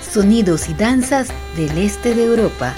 Sonidos y danzas del este de Europa.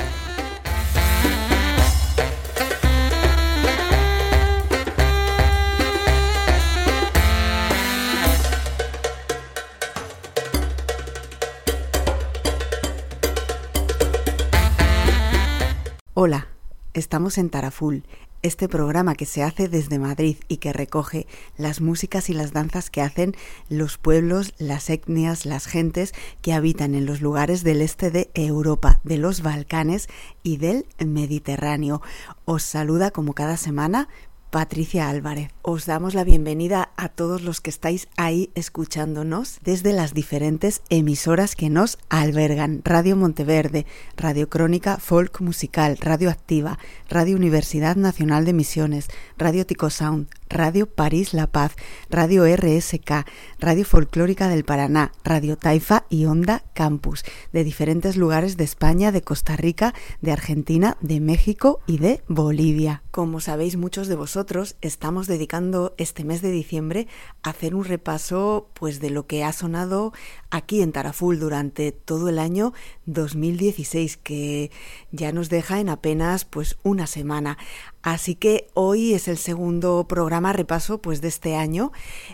Hola, estamos en Taraful, este programa que se hace desde Madrid y que recoge las músicas y las danzas que hacen los pueblos, las etnias, las gentes que habitan en los lugares del este de Europa, de los Balcanes y del Mediterráneo. Os saluda como cada semana Patricia Álvarez. Os damos la bienvenida a todos los que estáis ahí escuchándonos desde las diferentes emisoras que nos albergan. Radio Monteverde, Radio Crónica Folk Musical, Radio Activa, Radio Universidad Nacional de Misiones, Radio Tico Sound, Radio París La Paz, Radio RSK, Radio Folclórica del Paraná, Radio Taifa y Onda Campus, de diferentes lugares de España, de Costa Rica, de Argentina, de México y de Bolivia. Como sabéis muchos de vosotros, estamos dedicando este mes de diciembre a hacer un repaso pues de lo que ha sonado aquí en Taraful durante todo el año 2016 que ya nos deja en apenas pues una semana. Así que hoy es el segundo programa repaso pues de este año,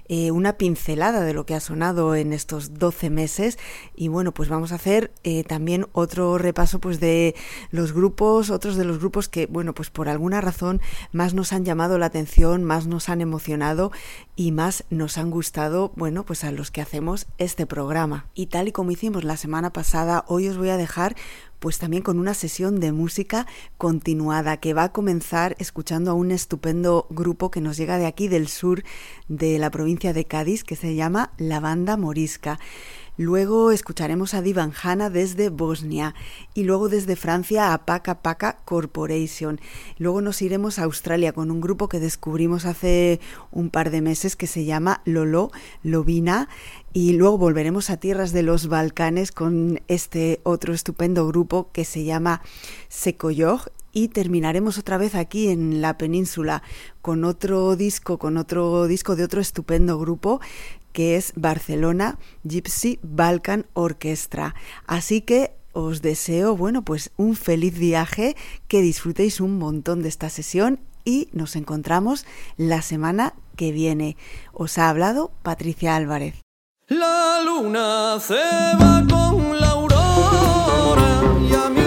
eh, una pincelada de lo que ha sonado en estos 12 meses y bueno pues vamos a hacer eh, también otro repaso pues de los grupos, otros de los grupos que bueno pues por alguna razón más nos han llamado la atención, más nos han emocionado y más nos han gustado bueno pues a los que hacemos este programa. Y tal y como hicimos la semana pasada, hoy os voy a dejar pues también con una sesión de música continuada que va a comenzar escuchando a un estupendo grupo que nos llega de aquí del sur de la provincia de Cádiz que se llama La Banda Morisca. Luego escucharemos a Divan Hanna desde Bosnia y luego desde Francia a Paca Paca Corporation. Luego nos iremos a Australia con un grupo que descubrimos hace un par de meses que se llama Lolo Lovina y luego volveremos a tierras de los Balcanes con este otro estupendo grupo que se llama Sekoyog y terminaremos otra vez aquí en la península con otro disco, con otro disco de otro estupendo grupo que es Barcelona Gypsy Balkan Orchestra. Así que os deseo, bueno, pues un feliz viaje, que disfrutéis un montón de esta sesión y nos encontramos la semana que viene. Os ha hablado Patricia Álvarez. La luna se va con la aurora y a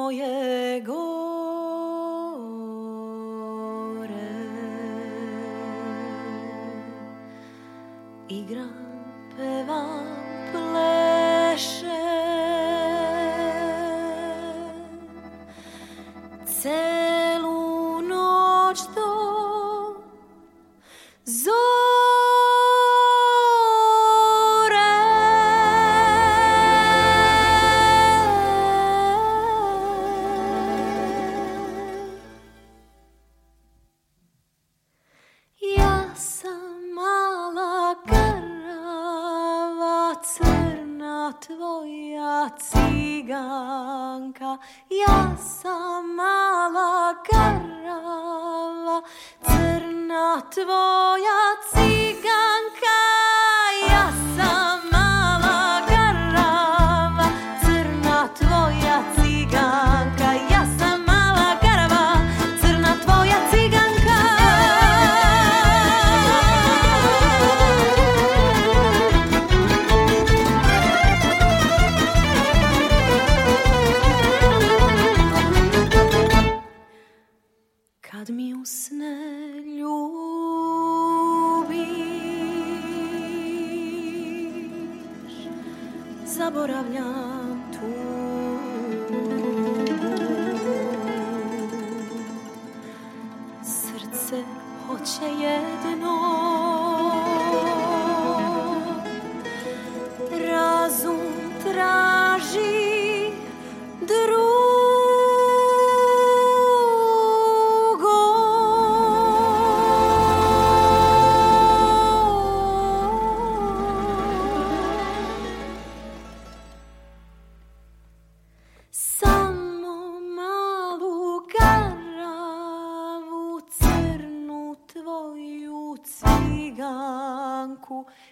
mojego. Re. Igram, pewam, plewam.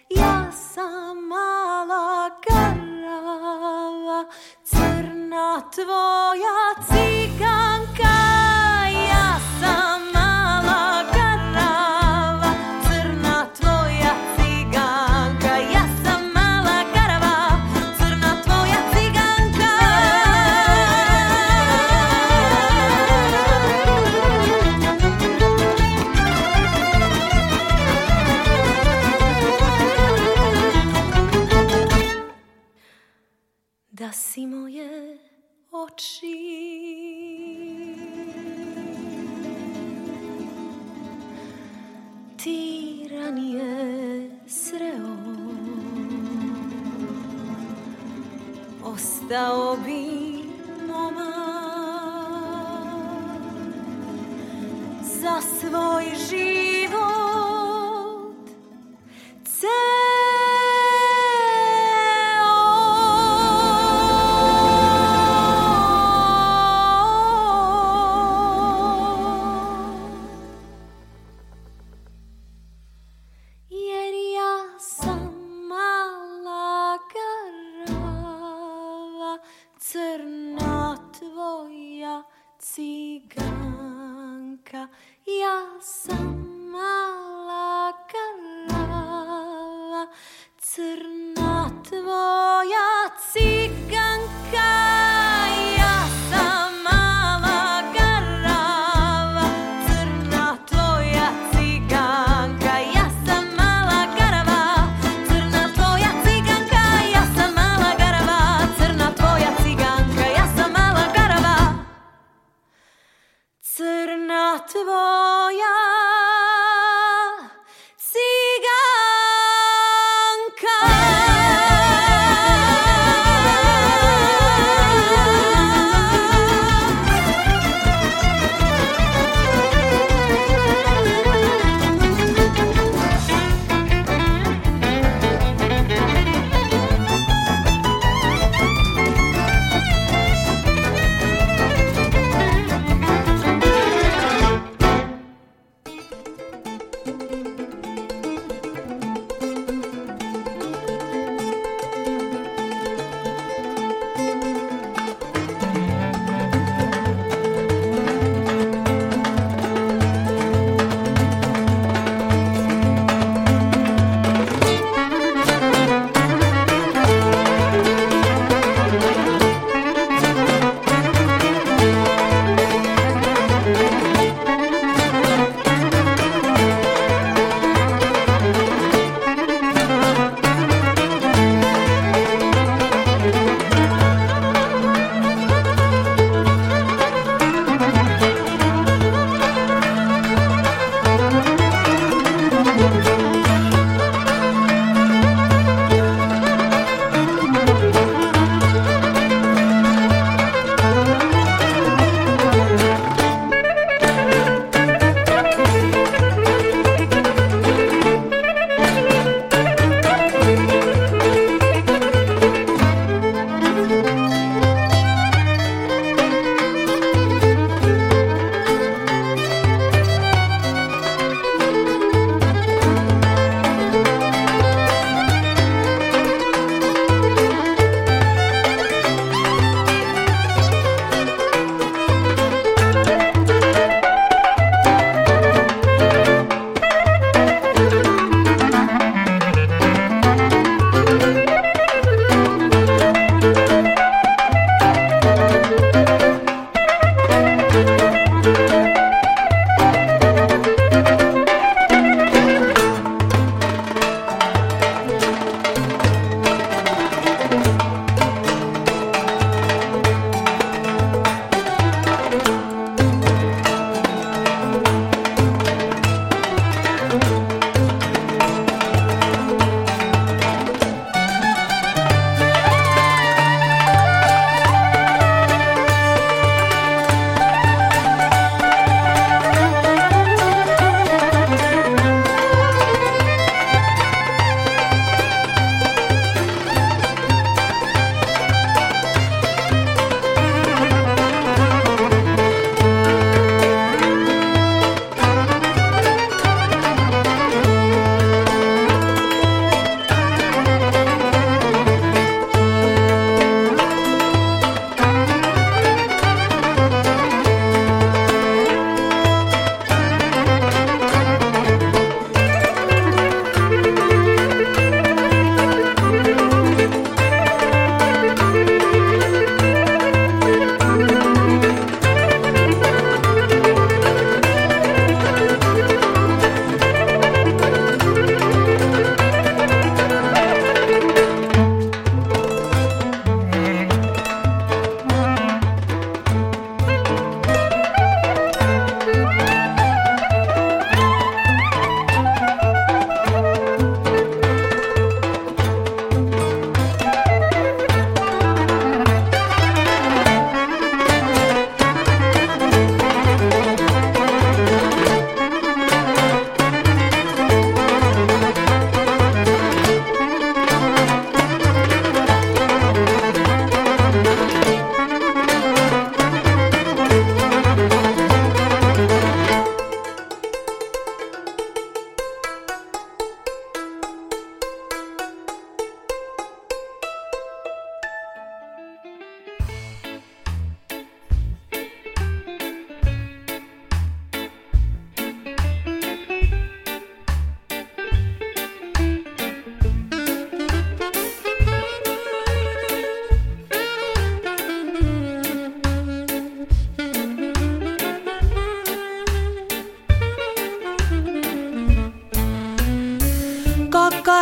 Ja sam mala karava, crna tvoja. ostao bi moma za svoj život.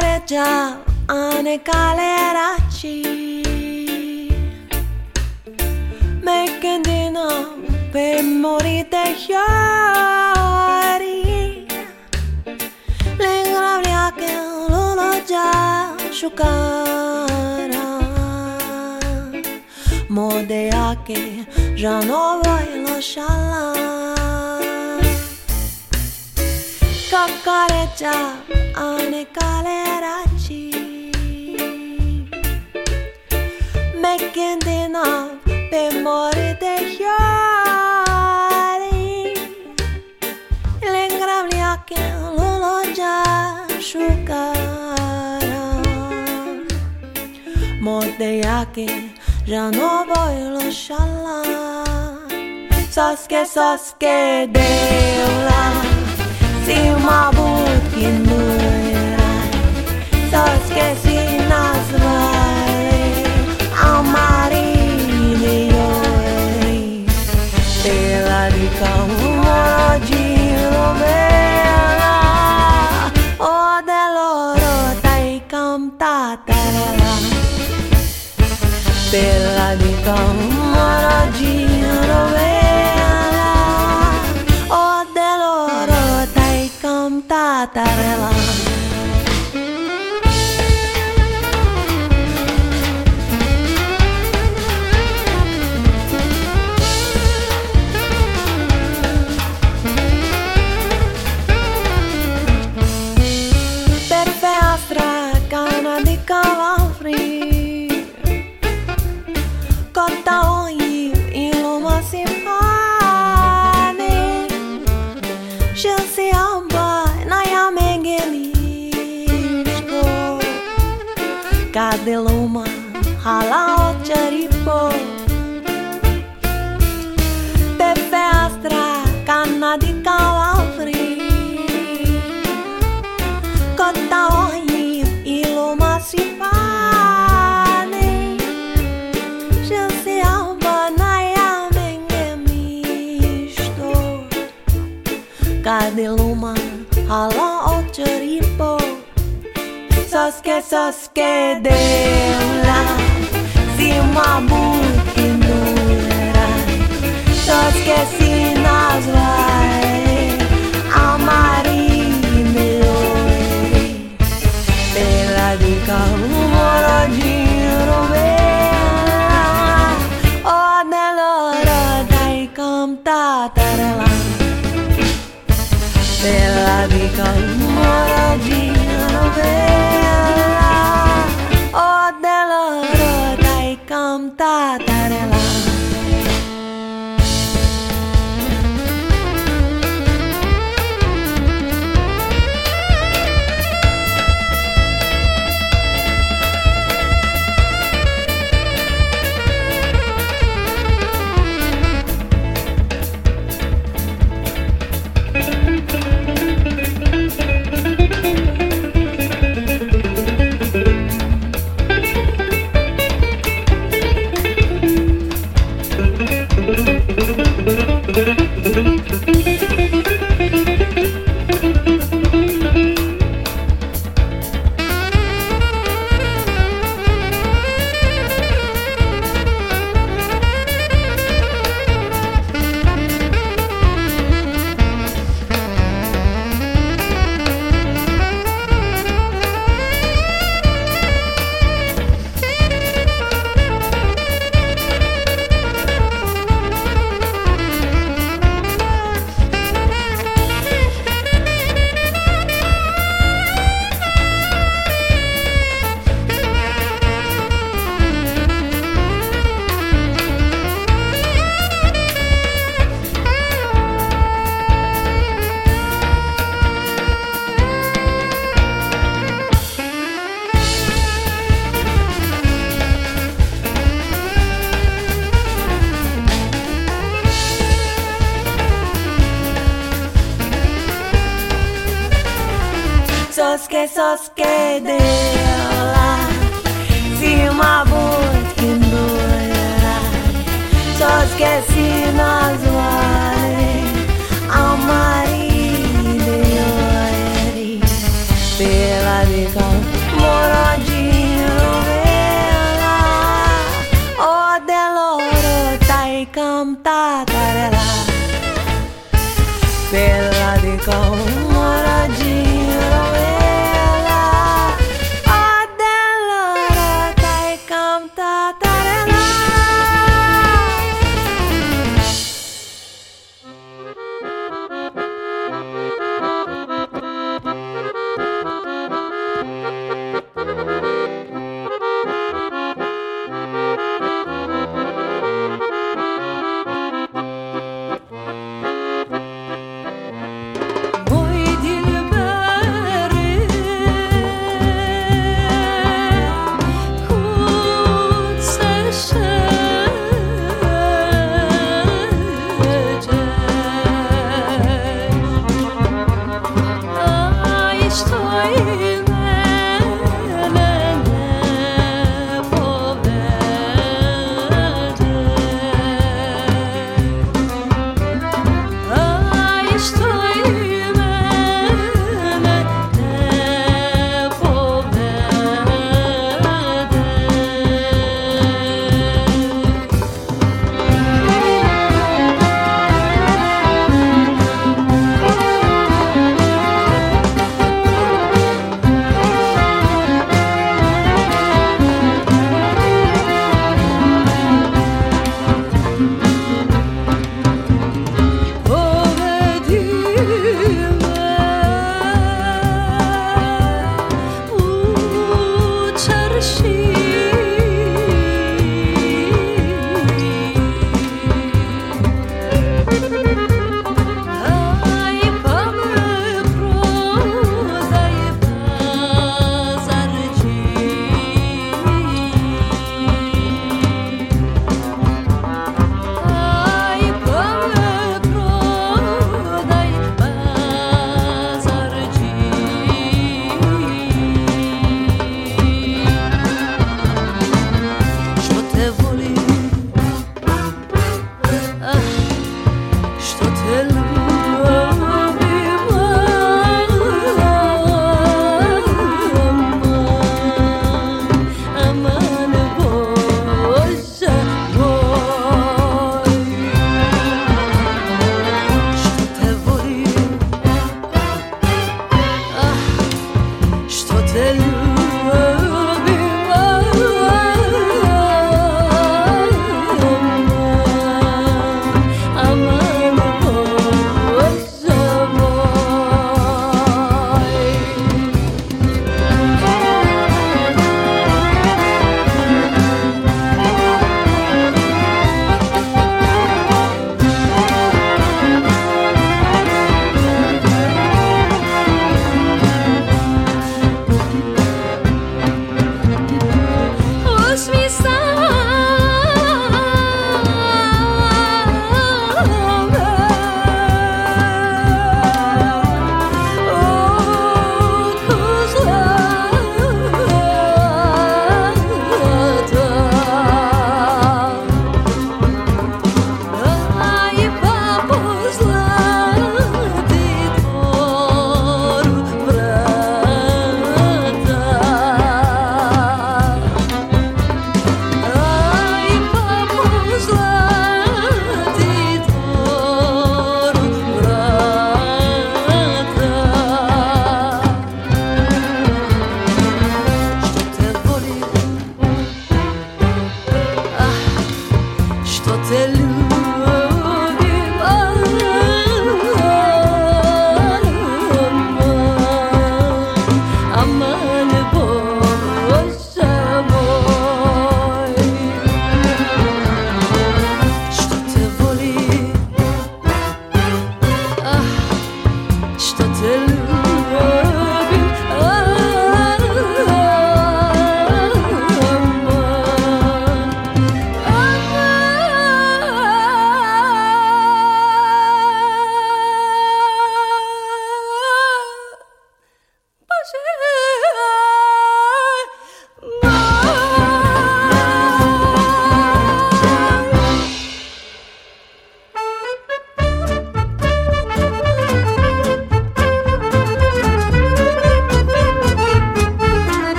Cocoreggia ane caleraci Mecchendino per morite chiari L'ingravia che non l'ho già asciugata Modea che già non vuoi lasciarla. Cocoreggia ane me Megende na be more de hiari. Lengram li ake lolo ja shukara. Morde ake já não vou luxala Sasuke Sasuke deula Simabu kinu de luma, que sos que deula Si uma nura Sos que si nas vale Amari melhore Pela dica moradinho robea O nelora dai canta tarela Pela dica moradinho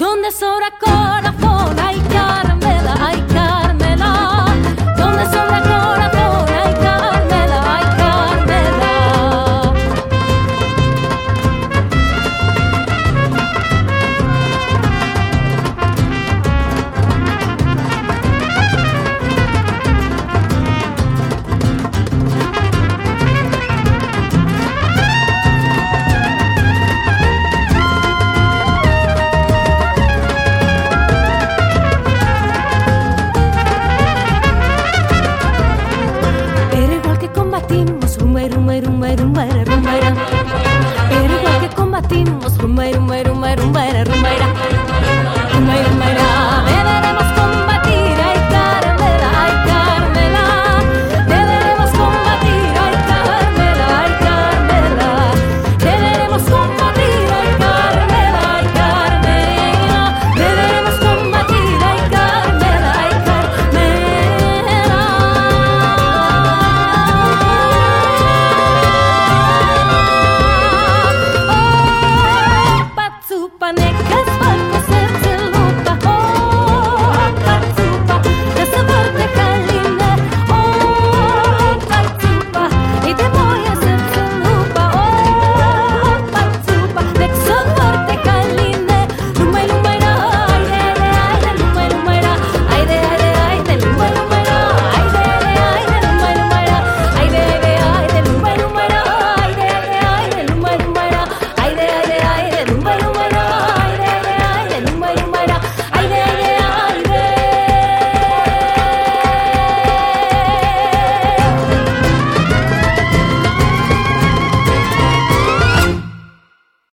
Donde sobra corazón.